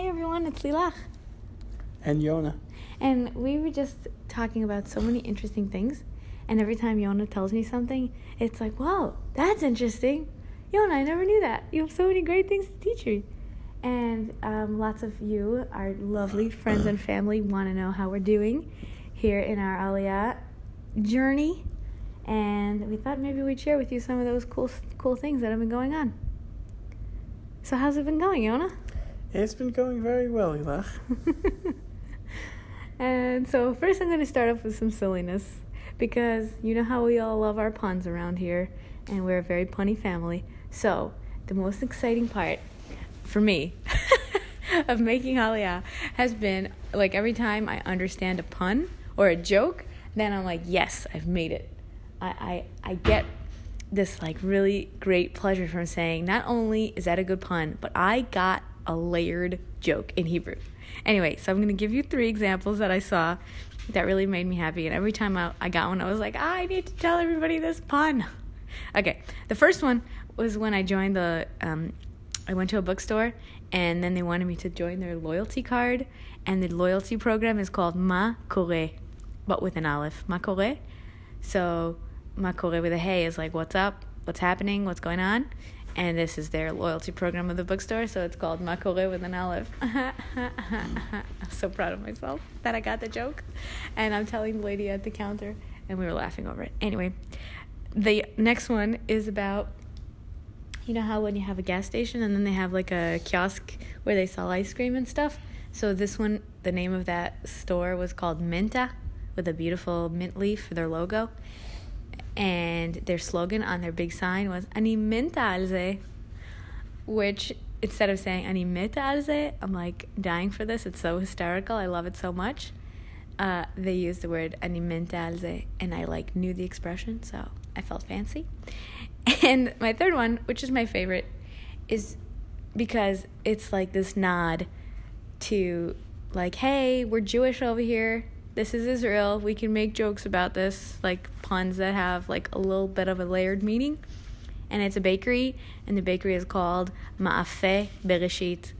Hey everyone, it's Lilach. And Yona. And we were just talking about so many interesting things. And every time Yona tells me something, it's like, wow, that's interesting. Yona, I never knew that. You have so many great things to teach me. And um, lots of you, our lovely friends and family, want to know how we're doing here in our Aliyah journey. And we thought maybe we'd share with you some of those cool, cool things that have been going on. So, how's it been going, Yona? It's been going very well, Lilach. and so, first, I'm going to start off with some silliness because you know how we all love our puns around here, and we're a very punny family. So, the most exciting part for me of making Aliyah has been like every time I understand a pun or a joke, then I'm like, yes, I've made it. I, I, I get this like really great pleasure from saying not only is that a good pun, but I got a layered joke in Hebrew. Anyway, so I'm going to give you three examples that I saw that really made me happy. And every time I, I got one, I was like, I need to tell everybody this pun. Okay, the first one was when I joined the, um, I went to a bookstore and then they wanted me to join their loyalty card. And the loyalty program is called Ma Kore, but with an aleph. Ma Kore. So Makore with a hey is like, what's up? What's happening? What's going on? And this is their loyalty program of the bookstore, so it's called Makore with an aleph. I'm so proud of myself that I got the joke. And I'm telling the lady at the counter, and we were laughing over it. Anyway, the next one is about you know how when you have a gas station and then they have like a kiosk where they sell ice cream and stuff? So this one, the name of that store was called Minta with a beautiful mint leaf for their logo and their slogan on their big sign was "Ani menta alze," which instead of saying "Ani meta alze," I'm like dying for this. It's so hysterical. I love it so much. Uh, they used the word "Ani menta alze," and I like knew the expression, so I felt fancy. And my third one, which is my favorite, is because it's like this nod to like, hey, we're Jewish over here this is Israel. We can make jokes about this, like puns that have like a little bit of a layered meaning. And it's a bakery, and the bakery is called Ma'afe Bereshit.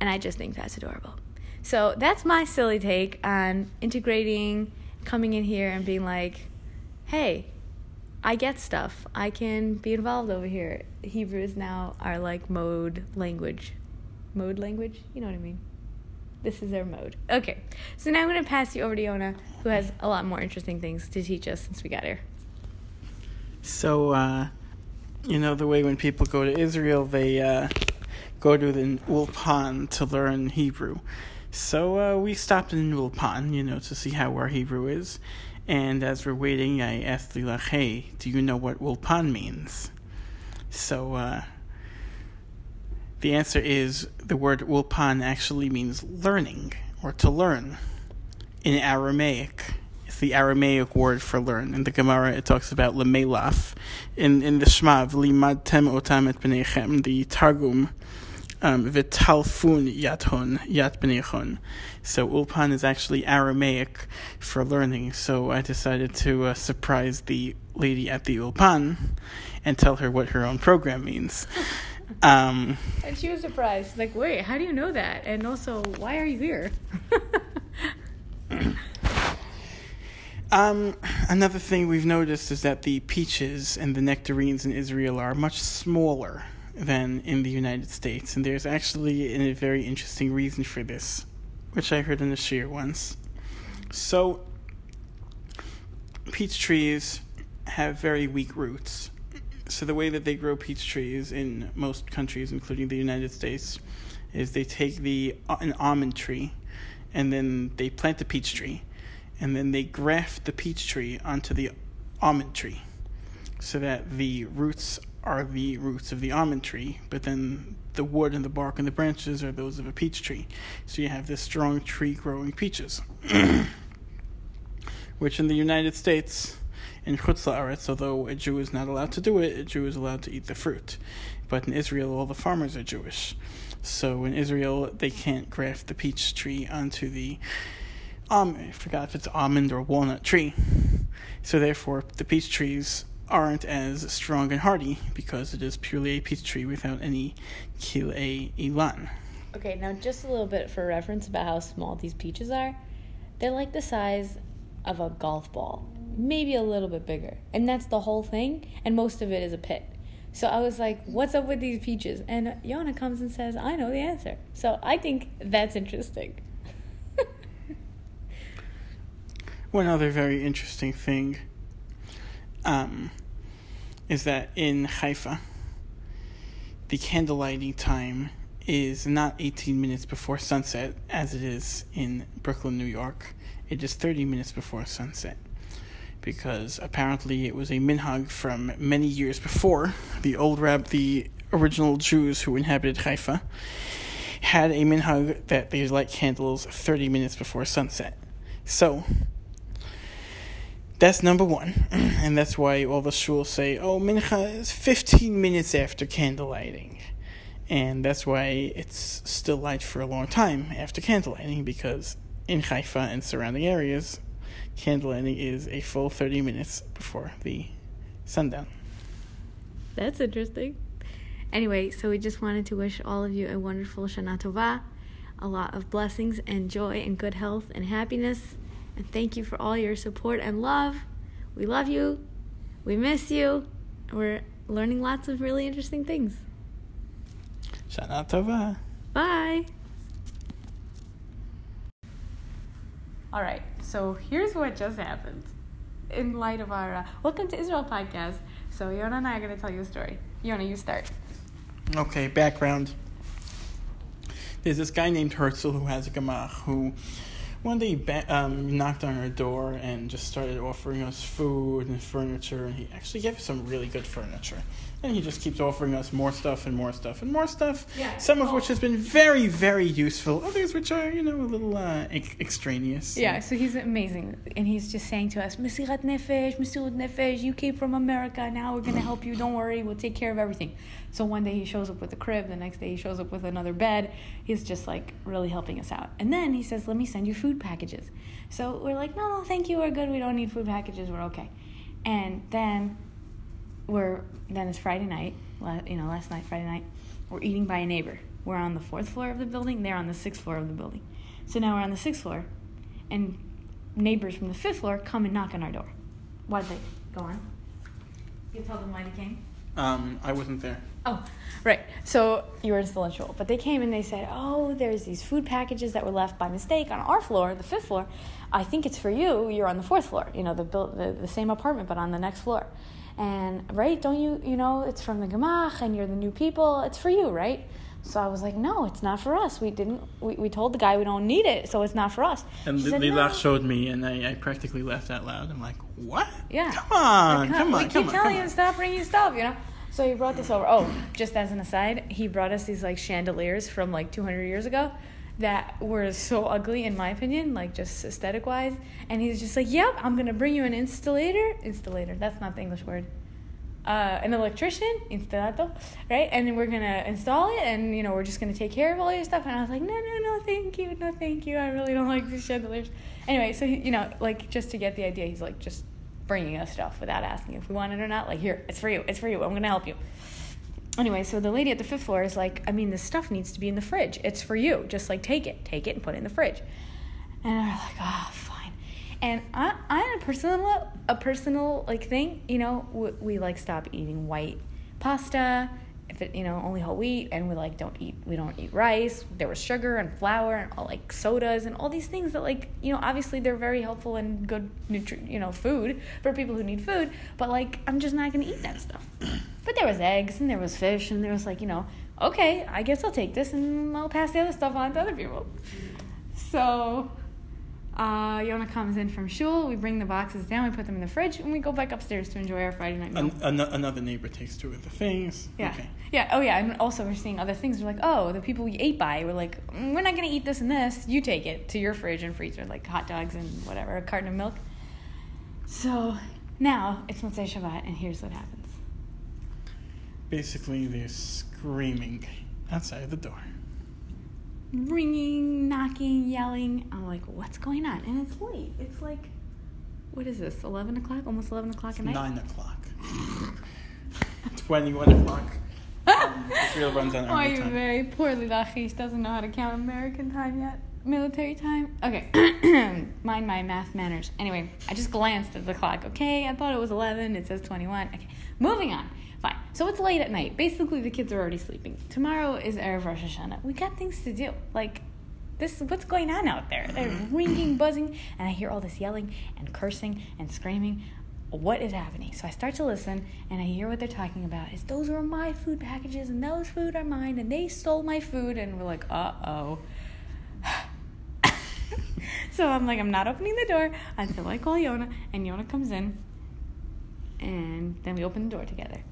And I just think that's adorable. So that's my silly take on integrating, coming in here and being like, hey, I get stuff. I can be involved over here. Hebrew is now our like mode language. Mode language? You know what I mean? This is our mode. Okay, so now I'm going to pass you over to Yona, who has a lot more interesting things to teach us since we got here. So, uh, you know, the way when people go to Israel, they uh, go to the Ulpan to learn Hebrew. So uh, we stopped in Ulpan, you know, to see how our Hebrew is. And as we're waiting, I asked Lilach, hey, do you know what Ulpan means? So uh, the answer is the word ulpan actually means learning or to learn in Aramaic. It's the Aramaic word for learn. In the Gemara, it talks about lemelaf. In in the Shema, limadtem otam et b'nechem, the Targum, um, v'talfun yathon, yat b'nechon. So ulpan is actually Aramaic for learning. So I decided to uh, surprise the lady at the ulpan and tell her what her own program means. Um, and she was surprised. Like, wait, how do you know that? And also, why are you here? um, another thing we've noticed is that the peaches and the nectarines in Israel are much smaller than in the United States, and there's actually a very interesting reason for this, which I heard in the shiur once. So, peach trees have very weak roots so the way that they grow peach trees in most countries, including the United States, is they take the uh, an almond tree, and then they plant the peach tree, and then they graft the peach tree onto the almond tree, so that the roots are the roots of the almond tree, but then the wood and the bark and the branches are those of a peach tree. So you have this strong tree growing peaches, which in the United States in Chutz La'aretz, although a Jew is not allowed to do it, a Jew is allowed to eat the fruit. But in Israel, all the farmers are Jewish. So in Israel, they can't graft the peach tree onto the um, I forgot if it's almond or walnut tree. So therefore, the peach trees aren't as strong and hardy because it is purely a peach tree without any kilai ilan. Okay, now just a little bit for reference about how small these peaches are. They're like the size of a golf ball, maybe a little bit bigger. And that's the whole thing, and most of it is a pit. So I was like, what's up with these peaches? And Yona comes and says, I know the answer. So I think that's interesting. One other very interesting thing um, is that in Haifa, the candle lighting time is not 18 minutes before sunset as it is in Brooklyn, New York. It is 30 minutes before sunset because apparently it was a minhag from many years before the old rab the original Jews who inhabited Haifa had a minhag that they light candles 30 minutes before sunset. So that's number one, and that's why all the shuls say, "Oh, mincha is 15 minutes after candle lighting." and that's why it's still light for a long time after candle lighting because in Haifa and surrounding areas, candlelighting is a full 30 minutes before the sundown. That's interesting. Anyway, so we just wanted to wish all of you a wonderful Shana Tova, a lot of blessings and joy and good health and happiness. And thank you for all your support and love. We love you. We miss you. We're learning lots of really interesting things. Shana Tova. Bye. All right, so here's what just happened. In light of our uh, Welcome to Israel podcast, so Yona and I are going to tell you a story. Yona, you start. Okay, background. There's this guy named Herzl who has a gemach who one day um, knocked on our door and just started offering us food and furniture, and he actually gave us some really good furniture. And he just keeps offering us more stuff and more stuff and more stuff. Yeah. Some of Oh. which has been very, very useful. Others which are, you know, a little uh, ex- extraneous. Yeah, so he's amazing, and he's just saying to us, "Mesirat nefesh, Mesirat nefesh. You came from America. Now we're gonna help you. Don't worry, we'll take care of everything." So one day he shows up with a crib. The next day he shows up with another bed. He's just like really helping us out. And then he says, "Let me send you food packages." So we're like, "No, no, thank you. We're good. We don't need food packages. We're okay." And then we're then it's Friday night. You know, last night, Friday night, we're eating by a neighbor. We're on the fourth floor of the building. They're on the sixth floor of the building. So now we're on the sixth floor, and neighbors from the fifth floor come and knock on our door. Why'd they go on? You tell them why they came. Um, I wasn't there. Oh, right. So you were still in shul. But they came and they said, Oh, there's these food packages that were left by mistake on our floor, the fifth floor. I think it's for you. You're on the fourth floor, you know, the, the, the same apartment, but on the next floor. And, right, don't you, you know, it's from the Gemach and you're the new people. It's for you, right? So I was like, No, it's not for us. We didn't, we, we told the guy we don't need it, so it's not for us. And She Lilach "No." showed me, and I, I practically laughed out loud. I'm like, what? Yeah. Come on, Like, come we on, keep come on, telling him stop bringing stuff, you know. So he brought this over. Oh, just as an aside, he brought us these like chandeliers from like 200 years ago that were so ugly in my opinion, like just aesthetic wise. And he's just like, "Yep, I'm gonna bring you an installator. Installator. That's not the English word. Uh, an electrician, instalato, right? And then we're gonna install it, and you know we're just gonna take care of all your stuff. And I was like, no, no, no, thank you, no, thank you. I really don't like these chandeliers. Anyway, so he, you know, like just to get the idea, he's like just bringing us stuff without asking if we want it or not. Like, here, it's for you, it's for you. I'm gonna help you. Anyway, so the lady at the fifth floor is like, I mean, this stuff needs to be in the fridge. It's for you. Just like take it, take it, and put it in the fridge. And I'm like, oh, fine. And I, had a personal, a personal like thing. You know, we, we like stop eating white pasta if it, you know, only whole wheat, and we like don't eat, we don't eat rice. There was sugar and flour and all like sodas and all these things that like, you know, obviously they're very helpful and good, nutri- you know, food for people who need food. But like, I'm just not gonna eat that stuff. But there was eggs and there was fish and there was like, you know, okay, I guess I'll take this and I'll pass the other stuff on to other people. So uh, Yona comes in from shul. We bring the boxes down. We put them in the fridge, and we go back upstairs to enjoy our Friday night meal. An- an- another neighbor takes two of the things. yeah, Okay. yeah. Oh, yeah. And also, we're seeing other things. We're like, oh, the people we ate by. We're like, mm, we're not gonna eat this and this. You take it to your fridge and freezer, like hot dogs and whatever, a carton of milk. So now it's Motzei Shabbat, and here's what happens. Basically, they're screaming outside the door. ringing, knocking, yelling. I'm like, what's going on? And it's late. It's like, what is this? Eleven o'clock? Almost eleven o'clock at night. Nine o'clock. Twenty-one o'clock. Um, Israel runs on Oh, army you time. very poorly Lachish doesn't know how to count American time yet. Military time. Okay. Mind my math manners. Anyway, I just glanced at the clock. Okay, I thought it was 11. It says 21. Okay. Moving on. Fine. So it's late at night. Basically, the kids are already sleeping. Tomorrow is Erev Rosh Hashanah. We got things to do. Like, this what's going on out there? They're ringing, buzzing, and I hear all this yelling and cursing and screaming. What is happening? So I start to listen and I hear what they're talking about. Is those are my food packages and those food are mine and they stole my food and we're like, uh oh. so I'm like, I'm not opening the door until I call Yona and Yona comes in and then we open the door together.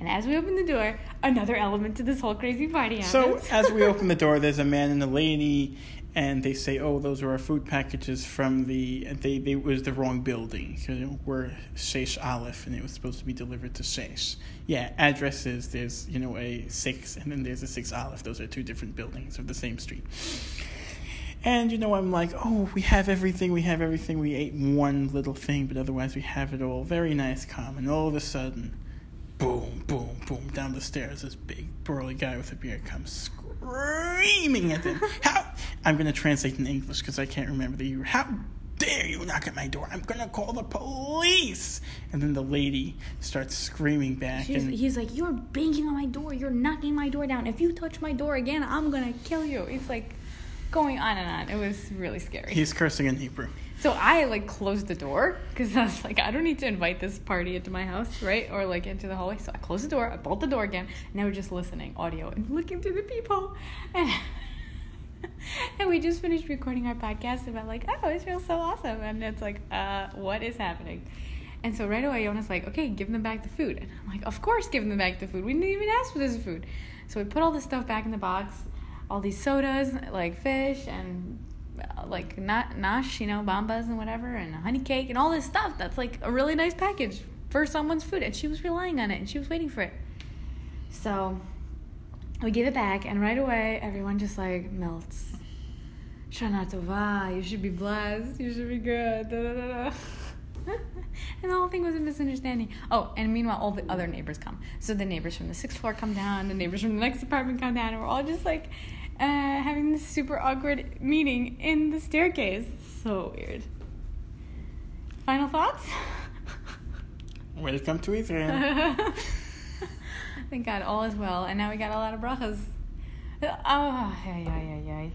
And as we open the door, another element to this whole crazy party So as we open the door, there's a man and a lady, and they say, "Oh, those are our food packages from the." They they it was the wrong building. You know, we're Sheish Aleph, and it was supposed to be delivered to Sheish. Yeah, addresses. There's you know a six, and then there's a six Aleph. Those are two different buildings of the same street. And you know, I'm like, oh, we have everything, we have everything. We ate one little thing, but otherwise we have it all. Very nice, calm. And all of a sudden, boom, boom, boom, down the stairs, this big burly guy with a beard comes screaming at them. How? I'm going to translate in English because I can't remember the. How dare you knock at my door? I'm going to call the police. And then the lady starts screaming back. He's, and he's like, You're banging on my door. You're knocking my door down. If you touch my door again, I'm going to kill you. It's like going on and on. It was really scary. he's cursing in Hebrew. So I like closed the door because I was like, I don't need to invite this party into my house, right? Or like into the hallway. So I closed the door, I bolted the door again, and now we're just listening audio and looking through the peephole. And, and we just finished recording our podcast and I'm like, oh, it feels so awesome. And it's like, uh, what is happening? And so right away, Yona's like, okay, give them back the food. And I'm like, of course, give them back the food. We didn't even ask for this food. So we put all this stuff back in the box, all these sodas, like fish and like na- nash, you know, bombas and whatever, and honey cake and all this stuff. That's like a really nice package for someone's food. And she was relying on it and she was waiting for it. So we give it back, and right away, everyone just like melts. Shana Tova, you should be blessed, you should be good. Da, da, da. and the whole thing was a misunderstanding. Oh, and meanwhile, all the other neighbors come. So the neighbors from the sixth floor come down, the neighbors from the next apartment come down, and we're all just like uh, having this super awkward meeting in the staircase. So weird. Final thoughts? Welcome to Israel. Thank God, all is well, and now we got a lot of brachas. Oh, yeah, yeah, yeah, yeah.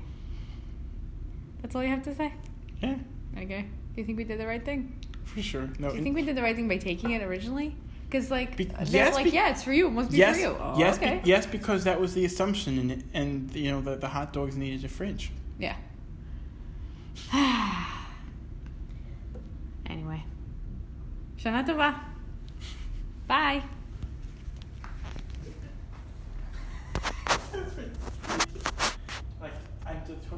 That's all you have to say? yeah, Okay. Do you think we did the right thing? for sure. No, Do you think we did the right thing by taking it originally? Because like be- yes, like be- yeah, it's for you. It must be yes, for you. Oh, yes, okay. be- yes, because that was the assumption, and and you know the, the hot dogs needed a fridge. Yeah. anyway, Shana Tova. Bye. I'm just